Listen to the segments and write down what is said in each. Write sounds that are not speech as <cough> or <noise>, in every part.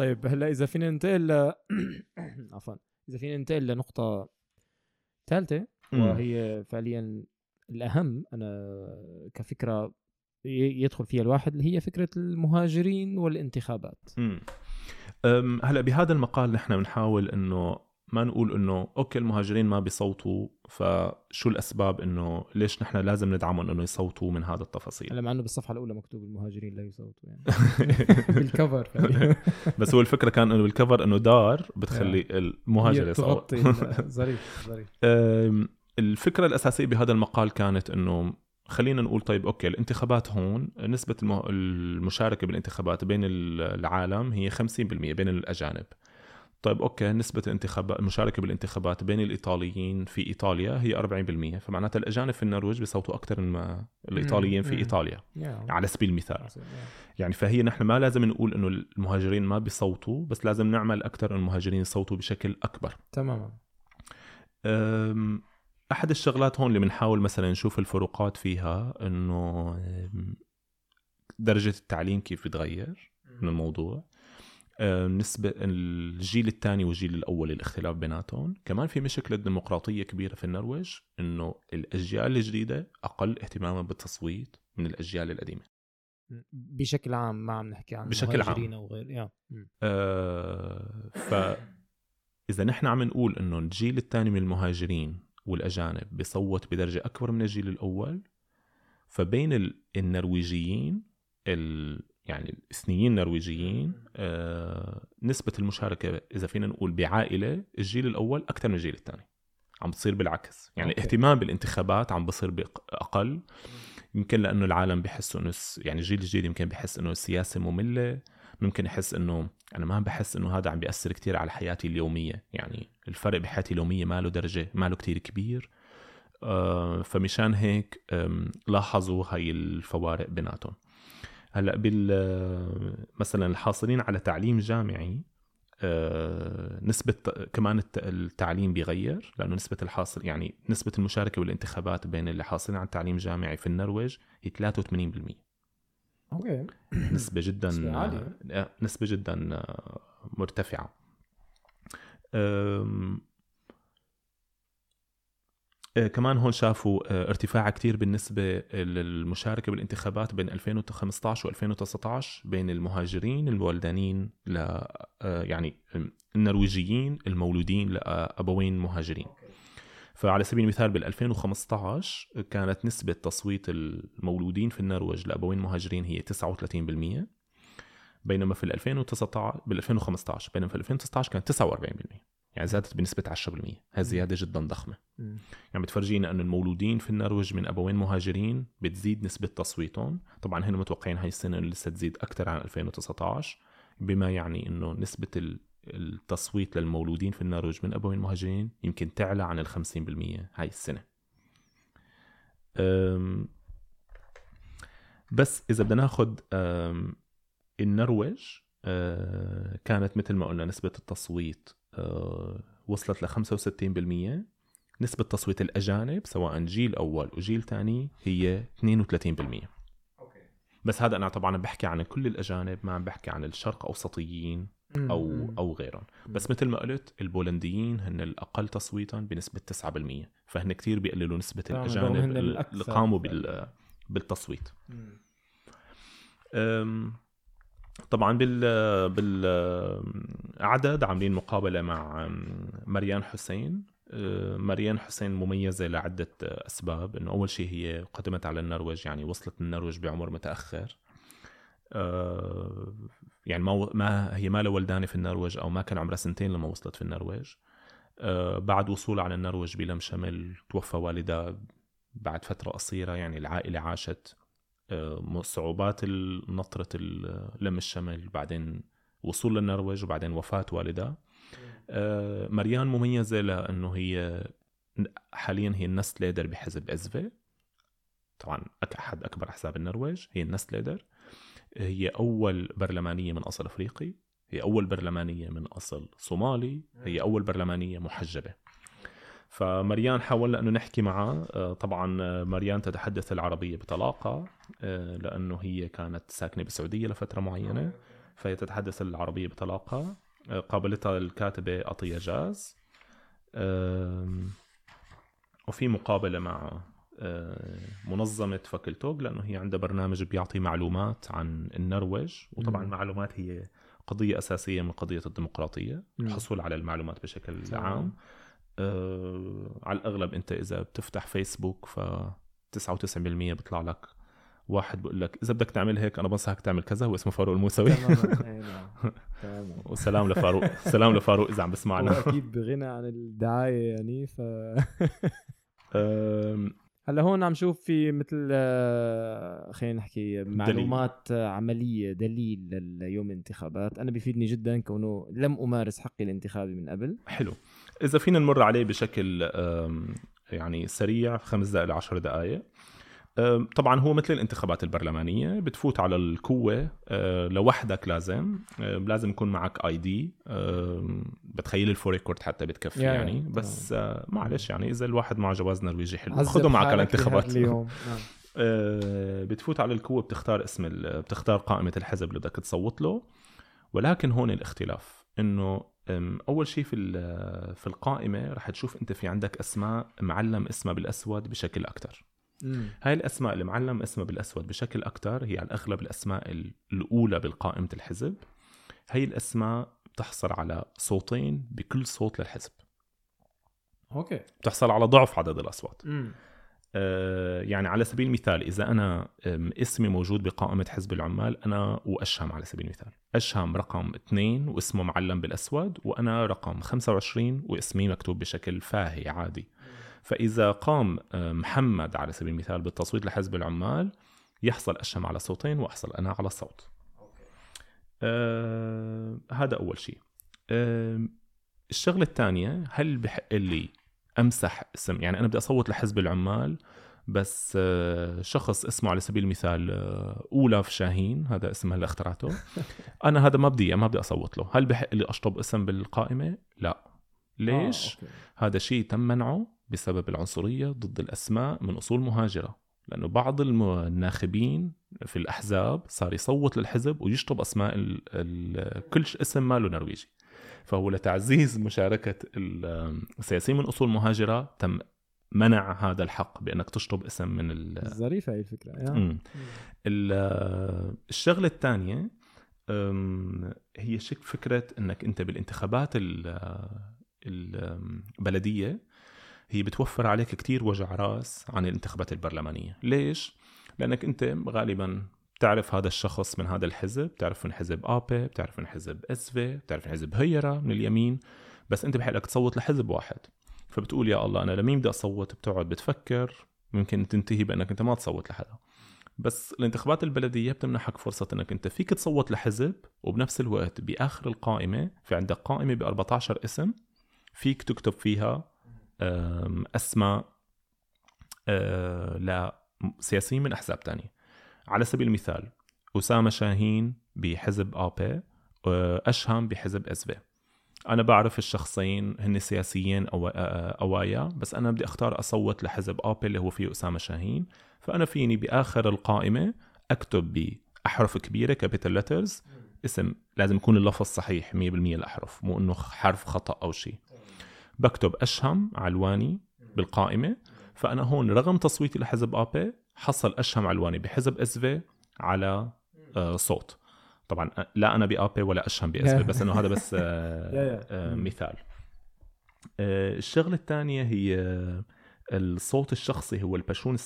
طيب هلا إذا فينا ننتقل ل <clears throat> عفوا إذا فينا ننتقل لنقطة ثالثة. وهي فعليا الأهم أنا كفكرة يدخل فيها الواحد اللي هي فكرة المهاجرين والانتخابات هلا بهذا المقال نحن بنحاول إنه ما نقول إنه أوكي المهاجرين ما بيصوتوا فشو الأسباب إنه ليش نحن لازم ندعمهم إنه يصوتوا من هذا التفاصيل؟ مع إنه بالصفحة الأولى مكتوب المهاجرين لا يصوتوا يعني. <laughs> بال cover. <laughs> بس هو الفكرة كان إنه بال cover إنه دار بتخلي المهاجر يصوت. <laughs> ظريف ظريف. الفكرة الأساسية بهذا المقال كانت إنه خلينا نقول طيب okay الانتخابات هون نسبة المشاركة بالانتخابات بين ال- العالم هي 50% بين الأجانب. طيب okay نسبة الانتخابات المشاركة بالانتخابات بين الإيطاليين في إيطاليا هي 40% فمعناتها الأجانب في النرويج بيصوتوا أكثر من الإيطاليين في. إيطاليا يا. على سبيل المثال. يعني فهي نحن ما لازم نقول إنه المهاجرين ما بيصوتوا بس لازم نعمل أكثر إنه المهاجرين يصوتوا بشكل أكبر تماما أحد الشغلات هون اللي بنحاول مثلا نشوف الفروقات فيها إنه أم، درجة التعليم كيف بتغير من الموضوع نسبة الجيل الثاني والجيل الأول الاختلاف بيناتهم كمان في مشكلة ديمقراطية كبيرة في النرويج إنه الأجيال الجديدة أقل اهتماما بالتصويت من الأجيال القديمة بشكل عام ما عم نحكي عن بشكل عام. أو غير. آه، فإذا نحن عم نقول إنه الجيل الثاني من المهاجرين والأجانب بيصوت بدرجة أكبر من الجيل الأول فبين ال- النرويجيين ال يعني الاثنيين النرويجيين آه نسبة المشاركة إذا فينا نقول بعائلة الجيل الأول أكثر من الجيل الثاني. عم بتصير بالعكس. يعني أوكي. الاهتمام بالانتخابات عم بصير أقل. يمكن لأنه العالم بحسوا إنه يعني الجيل الجديد يمكن بحس إنه السياسة مملة. ممكن يحس إنه أنا ما بحس إنه هذا عم بيأثر كتير على حياتي اليومية. يعني الفرق بحياتي اليومية ما له درجة ما له كتير كبير. آه، فمشان هيك لاحظوا هاي الفوارق بيناتهم. هلأ بال مثلا الحاصلين على تعليم جامعي آه، نسبة كمان الت- التعليم بيغير لأنه نسبة الحاصل يعني نسبة المشاركة بالانتخابات بين اللي حاصلين على تعليم جامعي في النرويج هي 83% أوكي. <clears throat> نسبة جدا نسبة عالية. آه، نسبة جدا آه، مرتفعة. كمان هون شافوا آه، ارتفاع كتير بالنسبة للمشاركة بالانتخابات بين 2015 و 2019 بين المهاجرين المولدانين ل آه، يعني النرويجيين المولودين لأبوين مهاجرين. فعلى سبيل المثال بال 2015 كانت نسبة تصويت المولودين في النرويج لأبوين مهاجرين هي 39% بينما في ال 2019 بال 2015 بينما في 2019 كانت 49% يعني زادت بنسبة 10% هذه زيادة جدا ضخمة. يعني بتفرجينا انه المولودين في النرويج من أبوين مهاجرين بتزيد نسبة تصويتهم. طبعا هن متوقعين هاي السنة لسه تزيد أكثر عن 2019 بما يعني إنه نسبة ال- التصويت للمولودين في النرويج من أبوين مهاجرين يمكن تعلى عن ال 50% هاي السنة. بس إذا بدنا ناخذ أم، النرويج أه، كانت مثل ما قلنا نسبة التصويت وصلت ل 65% نسبة تصويت الأجانب سواء جيل أول وجيل ثاني هي 32% بس هذا أنا طبعا بحكي عن كل الأجانب ما عم بحكي عن الشرق أوسطيين أو. أو غيرهم. بس مثل ما قلت البولنديين هن الأقل تصويتا بنسبة 9% فهن كتير بيقللوا نسبة الأجانب اللي. قاموا بال بالتصويت. طبعا بال بالعدد عاملين مقابلة مع مريان حسين. أه، مريان حسين مميزة لعدة أسباب إنه أول شيء هي قدمت على النرويج يعني وصلت النرويج بعمر متأخر. أه، يعني ما ما هي ما لها ولدانه في النرويج أو ما كان عمرها سنتين لما وصلت في النرويج. أه، بعد وصولها على النرويج بلم شمل توفى والدها بعد فترة قصيرة يعني العائلة عاشت آه، صعوبات ال- نطرة لم الشمل بعدين وصول للنرويج وبعدين وفاة والدها آه، مريان مميزة لأنه هي حاليا هي النست ليدر بحزب إزفي طبعا أحد أكبر أحزاب النرويج هي النست ليدر. هي أول برلمانية من أصل أفريقي هي أول برلمانية من أصل صومالي هي أول برلمانية محجبة. فمريان حاولنا أنه نحكي معها آه، طبعا آه، مريان تتحدث العربية بطلاقة آه، لأنه هي كانت ساكنة بالسعودية لفترة معينة فهي تتحدث العربية بطلاقة آه، قابلتها الكاتبة عطية جاز وفي مقابلة مع منظمة فاكلتوج لأنه هي عندها برنامج بيعطي معلومات عن النرويج وطبعا. المعلومات هي قضية أساسية من قضية الديمقراطية. الحصول على المعلومات بشكل. عام آه، على الأغلب أنت إذا بتفتح فيسبوك ف 99% بيطلع لك واحد بيقول لك إذا بدك تعمل هيك أنا بنصحك تعمل كذا هو اسمه فاروق الموسوي. تماما. <laughs> إيه نعم. وسلام لفاروق. سلام لفاروق إذا عم بسمعنا. أكيد بغنى عن الدعاية يعني ف <laughs> هلأ هون عم شوف في مثل آه، خلينا نحكي معلومات آه، عملية دليل ليوم الانتخابات أنا بيفيدني جدا كونه لم أمارس حقي الانتخابي من قبل. حلو. إذا فينا نمر عليه بشكل يعني سريع خمس دقائق لعشر دقائق طبعا هو مثل الانتخابات البرلمانية بتفوت على القوة آه، لوحدك لازم آم، لازم يكون معك اي دي بتخيل الفور ريكورد حتى بتكفي يعني. تمام. بس آه، معلش يعني إذا الواحد معه جواز نرويجي حلو. خذه معك على الانتخابات. اليوم. <laughs> نعم. آه، بتفوت على القوة بتختار اسم ال- بتختار قائمة الحزب اللي بدك تصوت له. ولكن هون الاختلاف إنه أول شيء في ال- في القائمة رح تشوف أنت في عندك أسماء معلم اسمها بالأسود بشكل أكثر. هاي الأسماء اللي معلم اسمها بالأسود بشكل أكثر هي على الأغلب الأسماء ال- الأولى بالقائمة الحزب. هي الأسماء بتحصل على صوتين بكل صوت للحزب. أوكي. بتحصل على ضعف عدد الأصوات. مم. آه، يعني على سبيل المثال إذا أنا اسمي موجود بقائمة حزب العمال أنا وأشهم على سبيل المثال. أشهم رقم اثنين واسمه معلم بالأسود وأنا رقم 25 واسمي مكتوب بشكل فاهي عادي. فإذا قام آه، محمد على سبيل المثال بالتصويت لحزب العمال يحصل أشهم على صوتين وأحصل أنا على صوت. آه هذا أول شيء. آه الشغلة الثانية هل بحق لي أمسح اسم. يعني أنا بدي أصوت لحزب العمال بس آه، شخص اسمه على سبيل المثال آه، أولاف شاهين هذا اسم هلا اخترعته. <laughs> أنا هذا ما بدي ما بدي أصوت له. هل بحق لي أشطب اسم بالقائمة؟ لا. ليش؟ آه،. هذا شيء تم منعه بسبب العنصرية ضد الأسماء من أصول مهاجرة. لأنه بعض الناخبين في الأحزاب صار يصوت للحزب ويشطب أسماء ال ال كل اسم ماله نرويجي. فهو لتعزيز مشاركة ال- السياسيين من أصول مهاجرة تم منع هذا الحق بأنك تشطب اسم من ال ظريفه هي الفكرة الشغلة الثانية هي شك فكرة أنك أنت بالانتخابات ال- البلدية هي بتوفر عليك كتير وجع رأس عن الانتخابات البرلمانية. ليش؟ لأنك أنت غالبا بتعرف هذا الشخص من هذا الحزب بتعرف من حزب آبي بتعرف من حزب اسفي بتعرف من حزب هيرا من اليمين بس أنت بحق لك تصوت لحزب واحد. فبتقول يا الله أنا لمين بدي أصوت؟ بتقعد بتفكر ممكن تنتهي بأنك أنت ما تصوت لحدا. بس الانتخابات البلدية بتمنحك فرصة إنك أنت فيك تصوت لحزب وبنفس الوقت بآخر القائمة في عندك قائمة ب 14 اسم فيك تكتب فيها أسماء أه، لسياسيين من أحزاب تانية. على سبيل المثال أسامة شاهين بحزب AP اشهم بحزب SV أنا بعرف الشخصين هن سياسيين أو أوايا بس أنا بدي أختار أصوت لحزب AP اللي هو فيه أسامة شاهين. فأنا فيني بآخر القائمة أكتب باحرف كبيرة capital letters اسم لازم يكون اللفظ صحيح 100% الأحرف مو إنه حرف خطأ أو شيء بكتب أشهم علواني بالقائمة فأنا هون رغم تصويتي لحزب ابي حصل أشهم علواني بحزب اسفي على آه، صوت. طبعا آه، لا أنا بابي ولا أشهم باسفي بس إنه هذا بس <laughs> آه، مثال. الشغلة الثانية هي الصوت الشخصي هو الباشون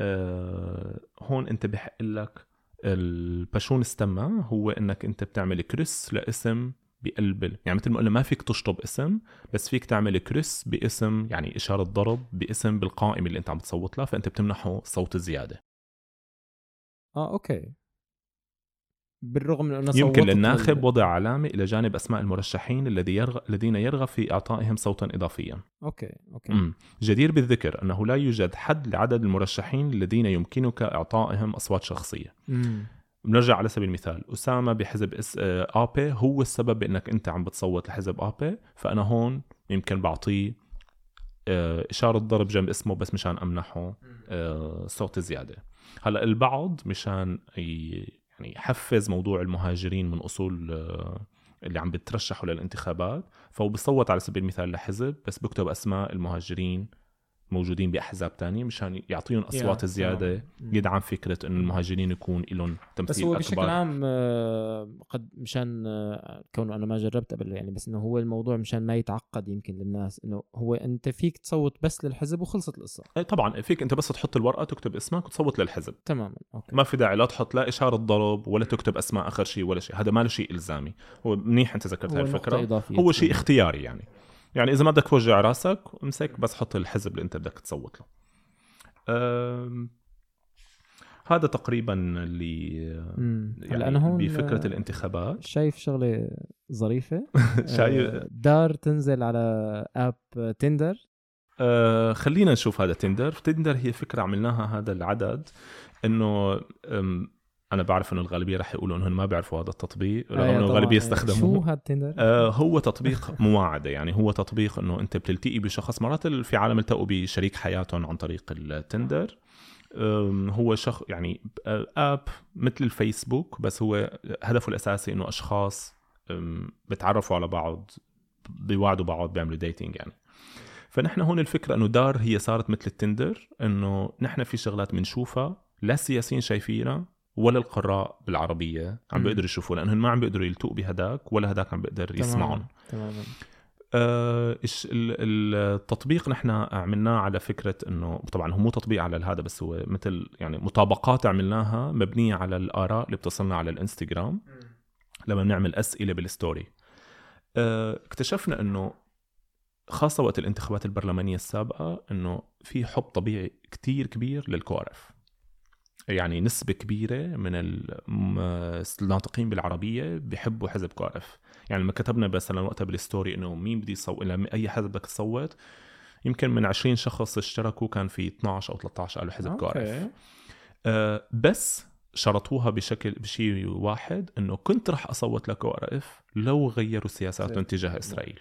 آه، هون أنت بحق لك ال personstemme هو إنك أنت بتعمل kryss لاسم بقلب يعني مثل ما قلنا ما فيك تشطب اسم بس فيك تعمل kryss باسم يعني إشارة ضرب باسم بالقائمة اللي أنت عم تصوت لها فأنت بتمنحه صوت زيادة. آه okay. بالرغم من إنه يمكن للناخب لل- وضع علامة إلى جانب أسماء المرشحين الذي يرغب الذين يرغب في إعطائهم صوتا اضافيا. okay okay. مم. جدير بالذكر أنه لا يوجد حد لعدد المرشحين الذين يمكنك إعطائهم أصوات شخصية. مم. بنرجع على سبيل المثال أسامة بحزب اس... آه، AP هو السبب بأنك أنت عم بتصوت لحزب AP فأنا هون يمكن بعطيه آه، إشارة ضرب جنب اسمه بس مشان أمنحه آه، صوت زيادة هلأ البعض مشان. يعني يحفز موضوع المهاجرين من أصول اللي عم بترشحوا للانتخابات فهو بصوت على سبيل المثال لحزب بس بكتب أسماء المهاجرين موجودين بأحزاب تانية مشان يعطيهم أصوات زيادة يدعم فكرة إنه المهاجرين يكون لهم تمثيل بس هو بشكل عام آه، قد مشان آه، كونه أنا ما جربت قبل يعني بس إنه هو الموضوع مشان ما يتعقد يمكن للناس إنه هو أنت فيك تصوت بس للحزب وخلصت القصة. اي طبعا فيك أنت بس تحط الورقة تكتب اسمك وتصوت للحزب. تماما أوكي. ما في داعي لا تحط لا إشارة ضرب ولا تكتب أسماء آخر شيء ولا شيء. هذا ما له شيء إلزامي. هو منيح أنت ذكرت هاي الفكرة. هو شيء اختياري يعني. يعني إذا ما بدك توجع راسك امسك بس حط الحزب اللي أنت بدك تصوت له. هذا تقريبا اللي يعني أنا هون بفكرة الانتخابات. شايف شغلة ظريفة. <laughs> شايف. آه، دار تنزل على آب تندر. آه خلينا نشوف هذا تندر. تندر هي فكرة عملناها هذا العدد إنه أنا بعرف إنه الغالبية رح يقولوا انهم ما بيعرفوا هذا التطبيق رغم إنه الغالبية يستخدموه شو هذا تندر؟ آه هو تطبيق <laughs> مواعدة يعني هو تطبيق إنه أنت بتلتقي بشخص مرات في عالم التقوا بشريك حياتهم عن طريق التندر هو شخص يعني app مثل الفيسبوك بس هو هدفه الأساسي إنه أشخاص بتعرفوا على بعض بيوعدوا بعض بيعملوا dating يعني. فنحن هون الفكرة إنه دار هي صارت مثل التندر إنه نحن في شغلات بنشوفها لا السياسيين شايفينها ولا القراء بالعربية عم بيقدروا يشوفوا لأنهم ما عم بيقدروا يلتقوا بهداك ولا هداك عم بيقدر يسمعهم. تماما. آه التطبيق نحن عملناه على فكرة إنه طبعا هو مو تطبيق على هذا بس هو مثل يعني مطابقات عملناها مبنية على الآراء اللي بتصلنا على الإنستغرام. لما بنعمل أسئلة بالستوري. آه اكتشفنا إنه خاصة وقت الانتخابات البرلمانية السابقة إنه في حب طبيعي كتير كبير للكوارف يعني نسبة كبيرة من الناطقين بالعربية بيحبوا حزب KrF يعني لما كتبنا مثلا وقتها بال story إنه مين بدي يصوت أي حزب بدك تصوت يمكن من 20 شخص اشتركوا كان في 12 أو 13 قالوا حزب KrF آه بس شرطوها بشكل بشيء واحد إنه كنت رح أصوت ل KrF لو غيروا سياساتهم تجاه إسرائيل.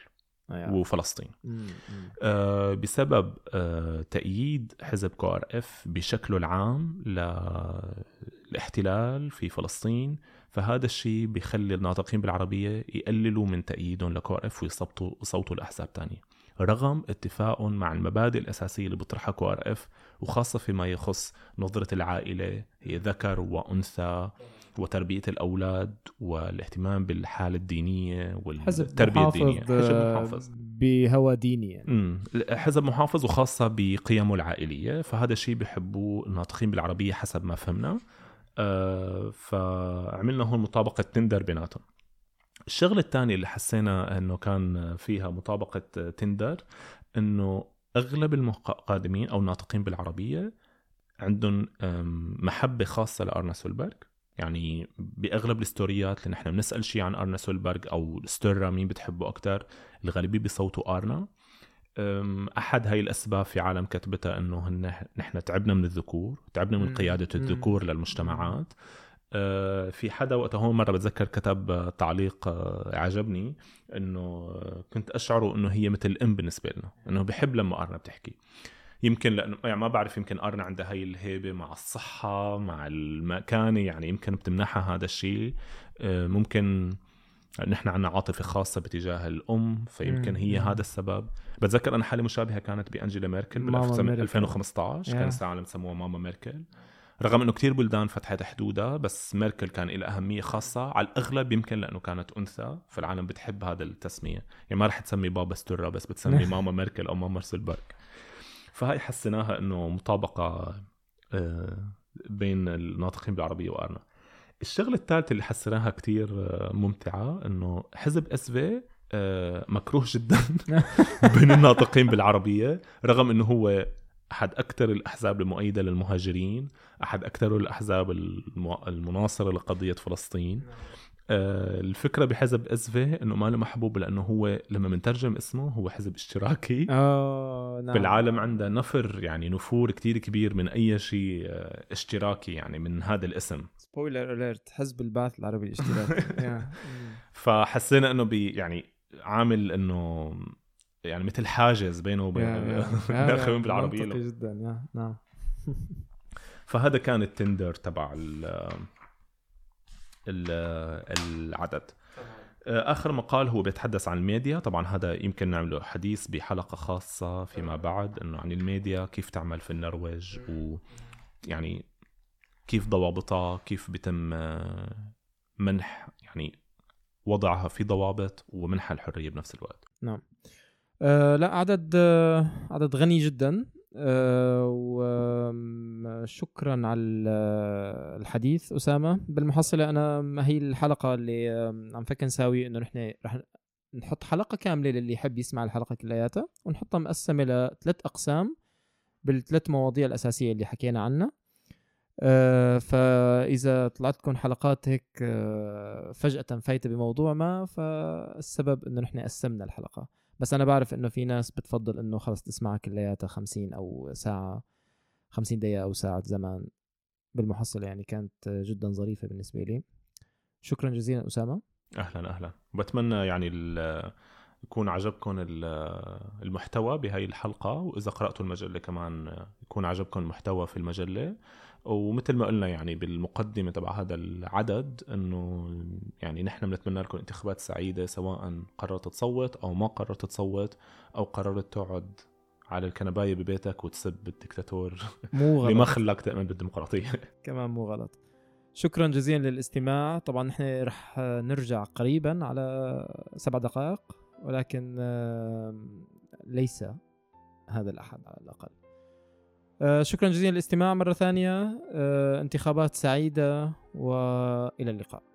وفلسطين. آه بسبب آه تأييد حزب KrF بشكله العام للاحتلال في فلسطين فهذا الشيء بيخلي الناطقين بالعربية يقللوا من تأييدهم ل KrF ويصوتوا يصوتوا لأحزاب تانية. رغم اتفاقهم مع المبادئ الأساسية اللي بيطرحها KrF وخاصة فيما يخص نظرة العائلة هي ذكر وأنثى وتربية الأولاد والاهتمام بالحالة الدينية والتربية الدينية حزب محافظ. بهوى ديني يعني. حزب محافظ وخاصة بقيمه العائلية فهذا الشيء بحبوه الناطقين بالعربية حسب ما فهمنا. آه فعملنا هون مطابقة تندر بيناتهم. الشغلة الثانية اللي حسينا إنه كان فيها مطابقة تندر إنه أغلب القادمين أو الناطقين بالعربية عندهم محبة خاصة لأرنا سولبرغ. يعني بأغلب الستوريات اللي نحن بنسأل شيء عن أرنا سولبرغ أو ستورا مين بتحبه أكثر الغالبيه بيصوتوا أرنا. أحد هاي الأسباب في عالم كتبتها إنه نحن تعبنا من الذكور تعبنا من قيادة الذكور للمجتمعات. أه، في حدا وقتها هون مرة بتذكر كتب تعليق أه، عجبني إنه كنت أشعره إنه هي مثل ام بالنسبة لنا إنه بحب لما أرنا بتحكي. يمكن لأنه يعني ما بعرف يمكن أرنا عندها هاي الهيبة مع الصحة مع المكانه يعني يمكن بتمنحها هذا الشيء. أه، ممكن نحن عندنا عاطفة خاصة باتجاه الأم فيمكن هي مم. هذا السبب. بتذكر أنا حاله مشابهة كانت بأنجيلا ميركل بال 2015 كان العالم سموها ماما ميركل. رغم إنه كثير بلدان فتحت حدودها بس ميركل كان لها أهمية خاصة. على الأغلب يمكن لأنه كانت أنثى فالعالم بتحب هذا التسمية. يعني ما رح تسمي بابا ستورا بس بتسمي <laughs> ماما ميركل أو ماما سولبرغ. فهاي حسيناها إنه مطابقة آه، بين الناطقين بالعربية وأرنا. الشغلة الثالثه اللي حسيناها كتير آه، ممتعة إنه حزب SV آه، مكروه جدا <laughs> بين الناطقين بالعربية رغم إنه هو أحد أكثر الأحزاب المؤيدة للمهاجرين أحد أكثر الأحزاب المناصرة لقضية فلسطين. آه، الفكرة بحزب SV إنه ما له محبوب لأنه هو لما بنترجم اسمه هو حزب اشتراكي. آه نعم. بالعالم عنده نفر يعني نفور كتير كبير من أي شيء آه، اشتراكي يعني من هذا الاسم. spoiler alert حزب البعث العربي الاشتراكي. <laughs> فحسينا إنه بي يعني عامل إنه يعني مثل حاجز بينه وبين <laughs> الناطقين بالعربية جدا نعم. فهذا كان التندر تبع العدد. آخر مقال هو بيتحدث عن الميديا. طبعا هذا يمكن نعمله حديث بحلقة خاصة فيما بعد إنه عن الميديا كيف تعمل في النرويج ويعني كيف ضوابطها كيف بيتم منح يعني وضعها في ضوابط ومنحها الحرية بنفس الوقت. نعم. آه لا عدد آه عدد غني جدا. آه وشكرا على الحديث أسامة. بالمحصلة أنا ما هي الحلقة اللي عم فكر نساوي إنه نحن رح نحط حلقة كاملة للي يحب يسمع الحلقة كلياتها ونحطها مقسمة لثلاث أقسام بالثلاث مواضيع الأساسية اللي حكينا عنها. آه فإذا طلعت لكم حلقات هيك آه فجأة فايتة بموضوع ما فالسبب إنه نحن قسمنا الحلقة. بس أنا بعرف إنه في ناس بتفضل إنه خلص تسمعها كلياتها 50 أو ساعة 50 دقيقة أو ساعة زمان بالمحصله يعني كانت جدا ظريفة بالنسبة لي. شكرا جزيلا أسامة. أهلا أهلا. بتمنى يعني يكون عجبكم المحتوى بهاي الحلقة وإذا قرأتوا المجلة كمان يكون عجبكم المحتوى في المجلة. ومثل ما قلنا يعني بالمقدمة تبع هذا العدد إنه يعني نحن بنتمنى لكم انتخابات سعيدة سواء قررت تصوت أو ما قررت تصوت أو قررت تقعد على الكنباية ببيتك وتسب الدكتاتور <laughs> مو غلط. ما خلاك تؤمن بالديمقراطية. <laughs> كمان مو غلط. شكرا جزيلا للاستماع. طبعا نحن رح نرجع قريبا على سبع دقائق ولكن ليس هذا الأحد على الأقل. آه، شكرا جزيلا للاستماع مرة ثانية. آه، انتخابات سعيدة وإلى اللقاء.